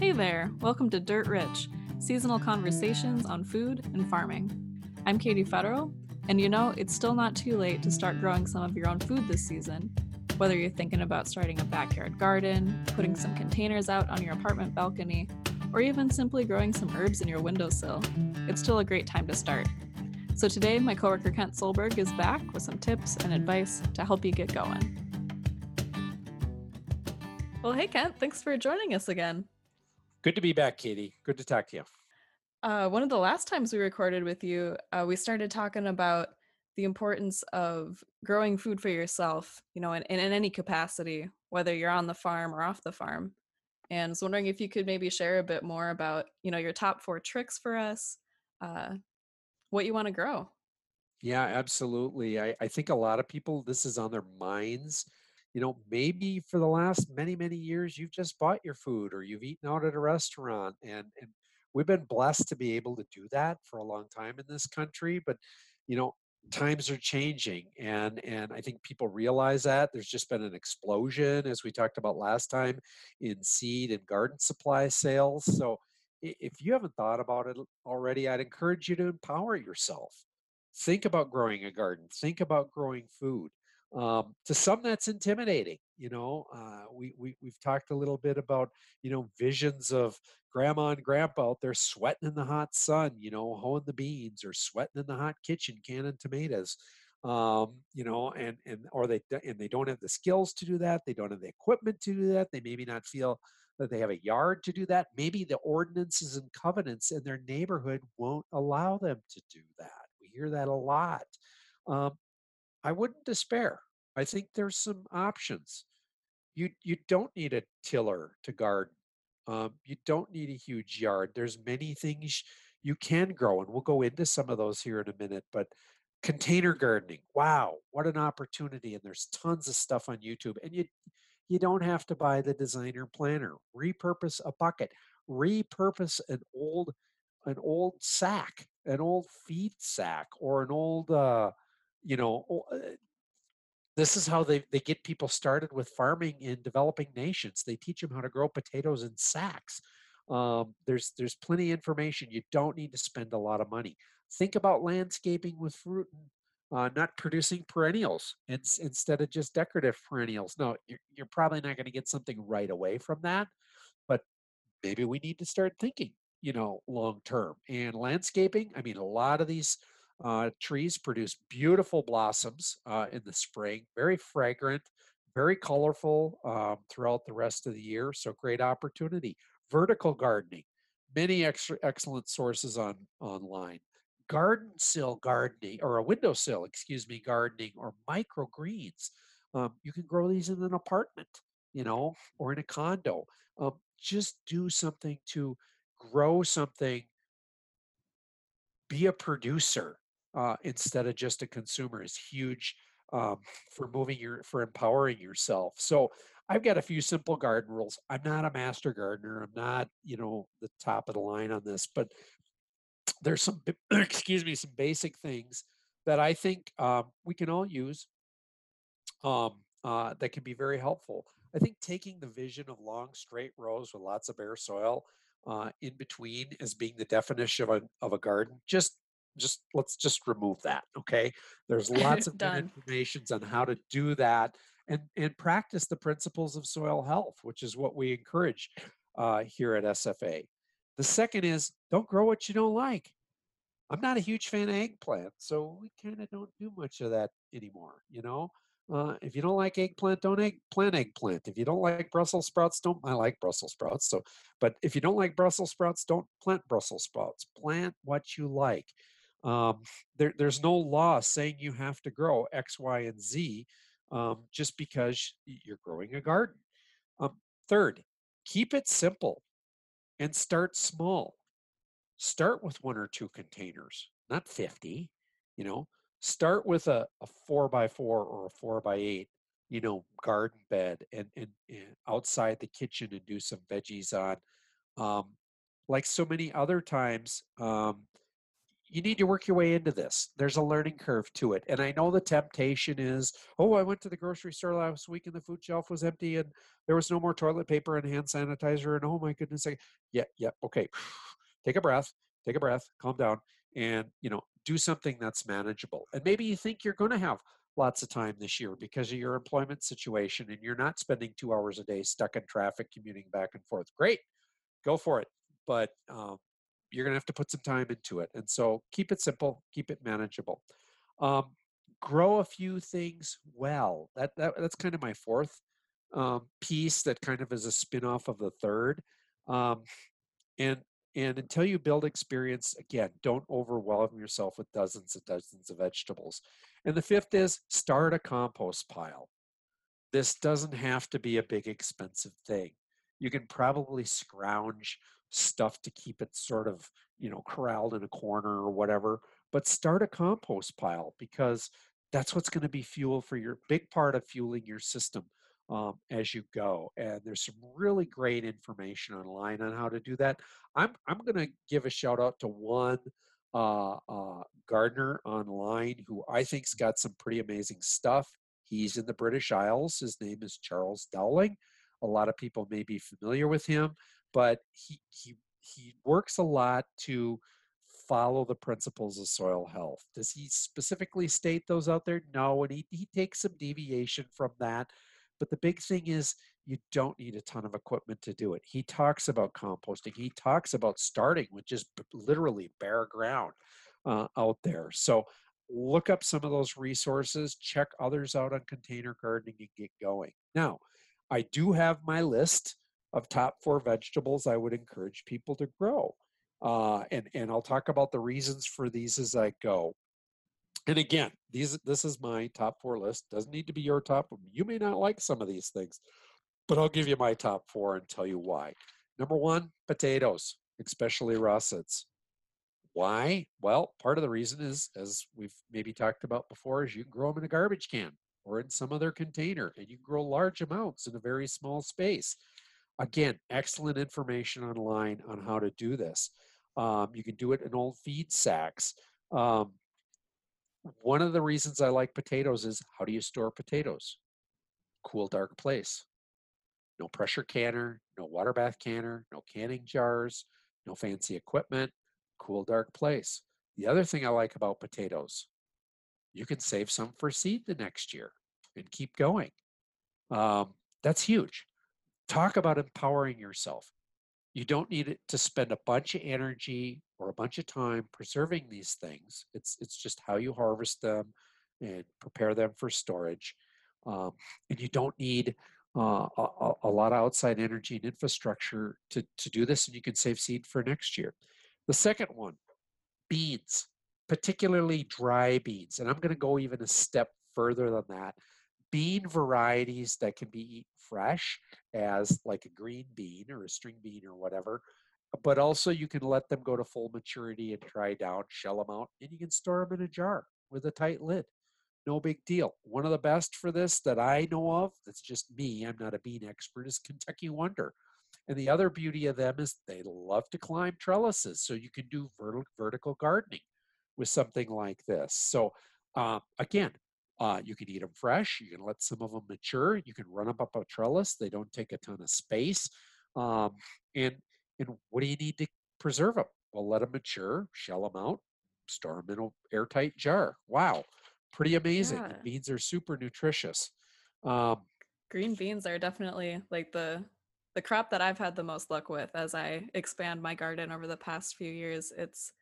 Hey there, welcome to Dirt Rich, seasonal conversations on food and farming. I'm Katie Federal, and you know, it's still not too late to start growing some of your own food this season. Whether you're thinking about starting a backyard garden, putting some containers out on your apartment balcony, or even simply growing some herbs in your windowsill, it's still a great time to start. So today, my coworker Kent Solberg is back with some tips and advice to help you get going. Well, hey Kent, thanks for joining us again. Good to be back, Katie. Good to talk to you. Uh, one of the last times we recorded with you, uh, we started talking about the importance of growing food for yourself, you know, in, in any capacity, whether you're on the farm or off the farm. And I was wondering if you could maybe share a bit more about, you know, your top four tricks for us, uh, what you want to grow. Yeah, absolutely. I, I think a lot of people, this is on their minds you know, maybe for the last many, many years, you've just bought your food or you've eaten out at a restaurant. And, and we've been blessed to be able to do that for a long time in this country. But, you know, times are changing and and i think people realize that there's just been an explosion as we talked about last time in seed and garden supply sales so if you haven't thought about it already i'd encourage you to empower yourself think about growing a garden think about growing food um, to some that's intimidating you know uh, we, we we've talked a little bit about you know visions of grandma and grandpa out there sweating in the hot sun you know hoeing the beans or sweating in the hot kitchen canning tomatoes um, you know and and or they and they don't have the skills to do that they don't have the equipment to do that they maybe not feel that they have a yard to do that maybe the ordinances and covenants in their neighborhood won't allow them to do that we hear that a lot. Um, I wouldn't despair. I think there's some options. You you don't need a tiller to garden. Um, you don't need a huge yard. There's many things you can grow, and we'll go into some of those here in a minute. But container gardening, wow, what an opportunity! And there's tons of stuff on YouTube, and you you don't have to buy the designer planner. Repurpose a bucket. Repurpose an old an old sack, an old feed sack, or an old uh, you know uh, this is how they, they get people started with farming in developing nations. They teach them how to grow potatoes in sacks. Um, there's there's plenty of information. You don't need to spend a lot of money. Think about landscaping with fruit and uh, not producing perennials instead of just decorative perennials. No you're, you're probably not going to get something right away from that but maybe we need to start thinking you know long term. And landscaping i mean a lot of these uh, trees produce beautiful blossoms uh, in the spring, very fragrant, very colorful um, throughout the rest of the year. So great opportunity. Vertical gardening, many extra excellent sources on online. Garden sill gardening, or a windowsill, excuse me, gardening, or microgreens. Um, you can grow these in an apartment, you know, or in a condo. Um, just do something to grow something be a producer uh, instead of just a consumer is huge um, for moving your for empowering yourself. So I've got a few simple garden rules. I'm not a master gardener. I'm not you know the top of the line on this, but there's some excuse me some basic things that I think um, we can all use um, uh, that can be very helpful. I think taking the vision of long straight rows with lots of bare soil uh, in between as being the definition of a, of a garden just just let's just remove that okay there's lots of good informations on how to do that and and practice the principles of soil health which is what we encourage uh, here at sfa the second is don't grow what you don't like i'm not a huge fan of eggplant so we kind of don't do much of that anymore you know uh, if you don't like eggplant, don't egg, plant eggplant. If you don't like Brussels sprouts, don't. I like Brussels sprouts. So, but if you don't like Brussels sprouts, don't plant Brussels sprouts. Plant what you like. Um, there, there's no law saying you have to grow X, Y, and Z um, just because you're growing a garden. Um, third, keep it simple and start small. Start with one or two containers, not 50. You know, start with a, a four by four or a four by eight, you know, garden bed and, and, and outside the kitchen and do some veggies on. Um, like so many other times, um, you need to work your way into this. There's a learning curve to it. And I know the temptation is, oh, I went to the grocery store last week and the food shelf was empty and there was no more toilet paper and hand sanitizer. And oh my goodness, I, yeah, yeah, okay. Take a breath, take a breath, calm down, and you know, do something that's manageable. And maybe you think you're going to have lots of time this year because of your employment situation and you're not spending two hours a day stuck in traffic commuting back and forth. Great, go for it. But um, you're going to have to put some time into it. And so keep it simple, keep it manageable. Um, grow a few things well. That, that that's kind of my fourth um, piece that kind of is a spin-off of the third. Um, and and until you build experience, again, don't overwhelm yourself with dozens and dozens of vegetables. And the fifth is start a compost pile. This doesn't have to be a big expensive thing. You can probably scrounge stuff to keep it sort of, you know, corralled in a corner or whatever. But start a compost pile because that's what's going to be fuel for your big part of fueling your system um, as you go. And there's some really great information online on how to do that. I'm I'm going to give a shout out to one uh, uh, gardener online who I think's got some pretty amazing stuff. He's in the British Isles. His name is Charles Dowding. A lot of people may be familiar with him but he he he works a lot to follow the principles of soil health. Does he specifically state those out there? No, and he, he takes some deviation from that. But the big thing is you don't need a ton of equipment to do it. He talks about composting. He talks about starting with just literally bare ground uh, out there. So look up some of those resources, check others out on container gardening and get going. Now, I do have my list of top four vegetables I would encourage people to grow. Uh, and, and I'll talk about the reasons for these as I go. And again, these this is my top four list. Doesn't need to be your top. You may not like some of these things, but I'll give you my top four and tell you why. Number one, potatoes, especially russets. Why? Well, part of the reason is, as we've maybe talked about before, is you can grow them in a garbage can or in some other container, and you can grow large amounts in a very small space. Again, excellent information online on how to do this. Um, you can do it in old feed sacks. Um, one of the reasons I like potatoes is how do you store potatoes? Cool, dark place. No pressure canner, no water bath canner, no canning jars, no fancy equipment, cool, dark place. The other thing I like about potatoes, you can save some for seed the next year and keep going. Um, that's huge talk about empowering yourself. You don't need to spend a bunch of energy or a bunch of time preserving these things. It's it's just how you harvest them and prepare them for storage. Um, and you don't need uh, a, a, lot of outside energy and infrastructure to, to do this, and you can save seed for next year. The second one, beans, particularly dry beans. And I'm going to go even a step further than that. Bean varieties that can be eaten fresh as like a green bean or a string bean or whatever. But also you can let them go to full maturity and dry down, shell them out, and you can store them in a jar with a tight lid. No big deal. One of the best for this that I know of, that's just me, I'm not a bean expert, is Kentucky Wonder. And the other beauty of them is they love to climb trellises. So you can do vertical gardening with something like this. So um, again, uh, you can eat them fresh. You can let some of them mature. You can run them up a trellis. They don't take a ton of space. Um, and and what do you need to preserve them? Well, let them mature, shell them out, store them in an airtight jar. Wow, pretty amazing. Yeah. Beans are super nutritious. Um, Green beans are definitely like the the crop that I've had the most luck with as I expand my garden over the past few years. It's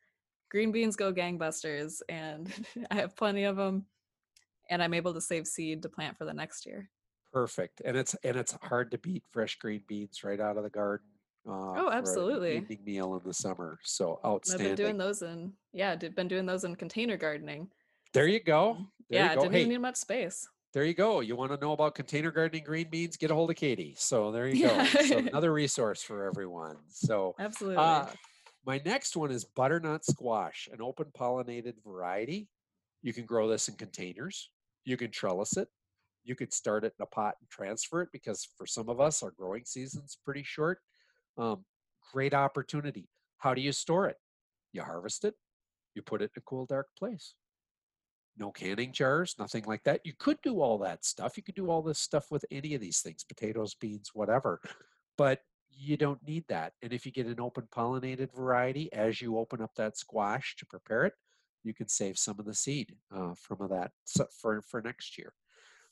green beans go gangbusters, and I have plenty of them and I'm able to save seed to plant for the next year. Perfect, and it's and it's hard to beat fresh green beans right out of the garden. Uh, oh, absolutely! evening meal in the summer, so outstanding. I've been doing those in yeah, did, been doing those in container gardening. There you go. There yeah, you go. didn't hey, need much space. There you go. You want to know about container gardening green beans? Get a hold of Katie. So there you yeah. go. so another resource for everyone. So absolutely. Uh, my next one is butternut squash, an open pollinated variety. You can grow this in containers. You can trellis it. You could start it in a pot and transfer it because for some of us, our growing season's pretty short. Um, great opportunity. How do you store it? You harvest it, you put it in a cool, dark place. No canning jars, nothing like that. You could do all that stuff. You could do all this stuff with any of these things potatoes, beans, whatever. But you don't need that. And if you get an open pollinated variety, as you open up that squash to prepare it, you can save some of the seed uh, from that for, for next year.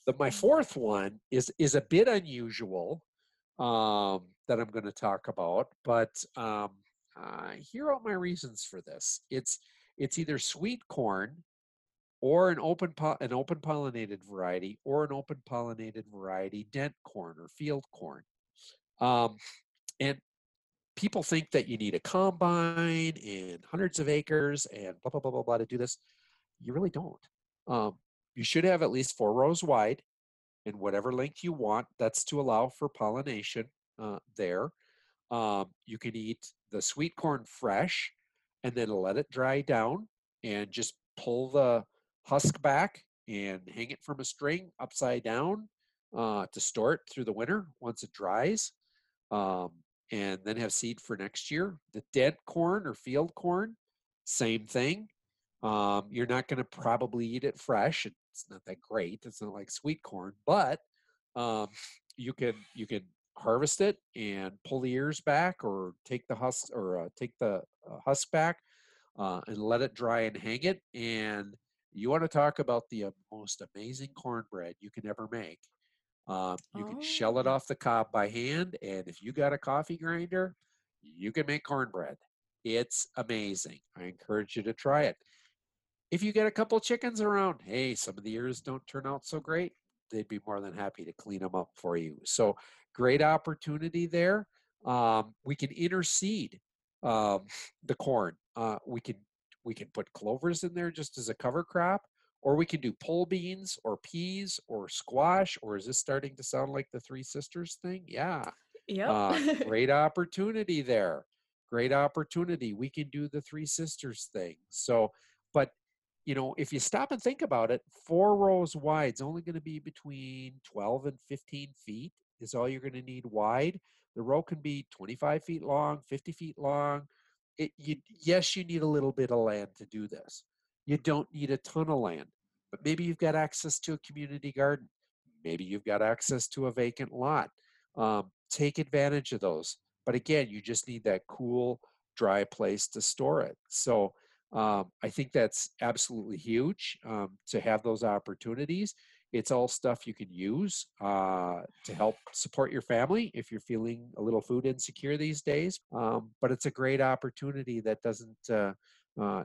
But my fourth one is is a bit unusual um, that I'm going to talk about, but um, uh, here are my reasons for this. It's it's either sweet corn or an open po- an open pollinated variety or an open pollinated variety dent corn or field corn. Um, and people think that you need a combine and hundreds of acres and blah blah blah blah blah to do this. You really don't. Um, you should have at least four rows wide in whatever length you want. That's to allow for pollination uh, there. Um, you can eat the sweet corn fresh and then let it dry down and just pull the husk back and hang it from a string upside down uh, to store it through the winter once it dries. Um, and then have seed for next year. The dent corn or field corn, same thing. Um, you're not going to probably eat it fresh. It's not that great. It's not like sweet corn, but um, you can you can harvest it and pull the ears back, or take the husk or uh, take the uh, husk back uh, and let it dry and hang it. And you want to talk about the uh, most amazing cornbread you can ever make. Um, you can shell it Oh. off the cob by hand, and if you got a coffee grinder, you can make cornbread. It's amazing. I encourage you to try it. If you get a couple chickens around, hey, some of the ears don't turn out so great. They'd be more than happy to clean them up for you. So great opportunity there. Um, we can interseed um, the corn. Uh, we can we can put clovers in there just as a cover crop, or we can do pole beans or peas or squash. Or is this starting to sound like the Three Sisters thing? Yeah, Yep. uh, great opportunity there. Great opportunity. We can do the Three Sisters thing. So, but you know, if you stop and think about it, four rows wide is only going to be between 12 and 15 feet, is all you're going to need wide. The row can be 25 feet long, 50 feet long. It, you, yes, you need a little bit of land to do this. You don't need a ton of land, but maybe you've got access to a community garden. Maybe you've got access to a vacant lot. Um, take advantage of those. But again, you just need that cool, dry place to store it. So, um, I think that's absolutely huge um, to have those opportunities. It's all stuff you can use uh, to help support your family if you're feeling a little food insecure these days. Um, but it's a great opportunity that doesn't uh, uh,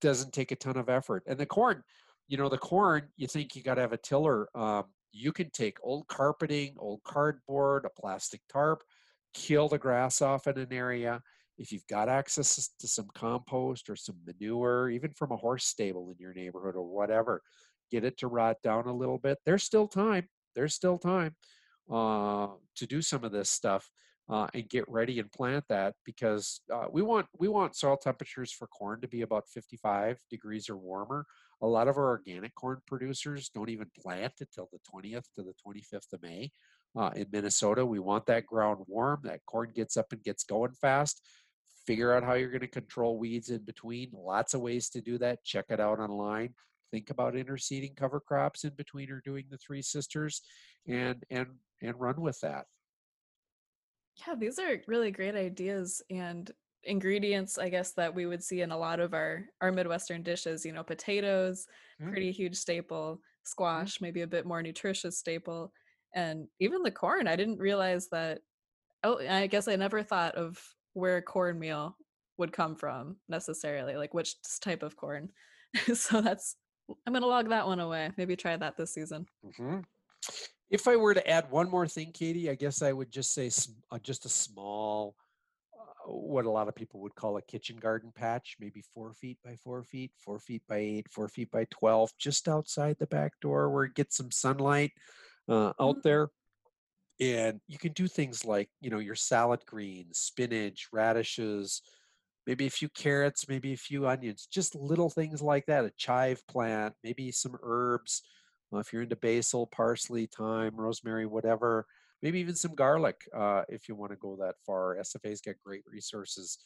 doesn't take a ton of effort. And the corn, you know, the corn, you think you got to have a tiller. Um, you can take old carpeting, old cardboard, a plastic tarp, kill the grass off in an area. If you've got access to some compost or some manure, even from a horse stable in your neighborhood or whatever, get it to rot down a little bit. There's still time. There's still time uh, to do some of this stuff uh, and get ready and plant that because uh, we want we want soil temperatures for corn to be about 55 degrees or warmer. A lot of our organic corn producers don't even plant until the 20th to the 25th of May. Uh, in Minnesota, we want that ground warm. That corn gets up and gets going fast. Figure out how you're going to control weeds in between. Lots of ways to do that. Check it out online. Think about interseeding cover crops in between or doing the three sisters, and and and run with that. Yeah, these are really great ideas and ingredients, I guess, that we would see in a lot of our our Midwestern dishes. You know, potatoes, Mm, pretty huge staple, mm, squash, maybe a bit more nutritious staple, and even the corn. I didn't realize that. Oh, I guess I never thought of where cornmeal would come from necessarily, like which type of corn. so that's I'm gonna log that one away. Maybe try that this season. mhm. If I were to add one more thing, Katie, I guess I would just say uh, just a small, uh, what a lot of people would call a kitchen garden patch, maybe four feet by four feet, four feet by eight, four feet by 12, just outside the back door where it gets some sunlight uh, out Mhm. there. And you can do things like, you know, your salad greens, spinach, radishes, maybe a few carrots, maybe a few onions, just little things like that. A chive plant, maybe some herbs. Uh, if you're into basil, parsley, thyme, rosemary, whatever, maybe even some garlic uh, if you want to go that far. SFA's got great resources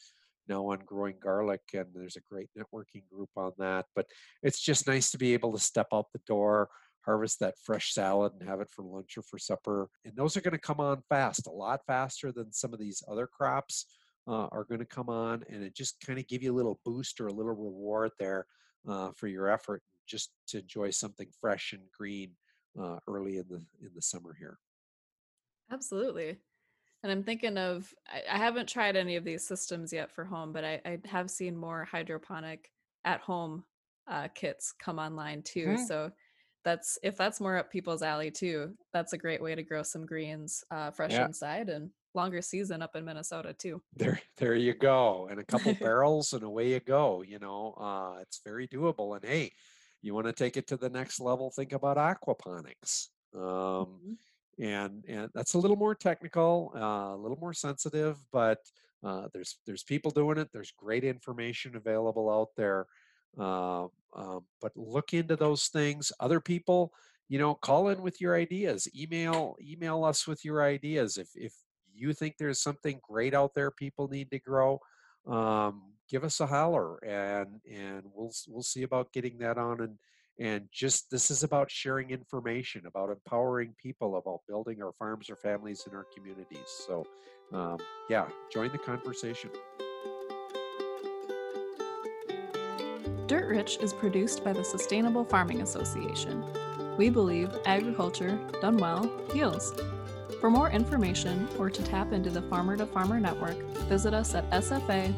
now on growing garlic, and there's a great networking group on that. But it's just nice to be able to step out the door, harvest that fresh salad, and have it for lunch or for supper. And those are going to come on fast, a lot faster than some of these other crops uh, are going to come on, and it just kind of give you a little boost or a little reward there uh, for your effort, just to enjoy something fresh and green uh, early in the in the summer here. Absolutely. And I'm thinking of I, I haven't tried any of these systems yet for home, but I, I have seen more hydroponic at home uh, kits come online too. Mhm. So that's if that's more up people's alley too. That's a great way to grow some greens uh, fresh Yeah, inside and longer season up in Minnesota too. there there you go, and a couple barrels, and away you go. You know, uh, it's very doable. And hey, you want to take it to the next level? Think about aquaponics. Um, Mhm. and and that's a little more technical, uh, a little more sensitive, but uh, there's there's people doing it. There's great information available out there. Uh, um, but look into those things. Other people, you know, call in with your ideas. Email email us with your ideas. If if you think there's something great out there people need to grow, um, give us a holler and and we'll we'll see about getting that on and and just this is about sharing information about empowering people about building our farms our families and our communities so um, yeah join the conversation Dirt Rich is produced by the Sustainable Farming Association. We believe agriculture, done well, heals. For more information or to tap into the Farmer to Farmer Network, visit us at sfa-mn.org.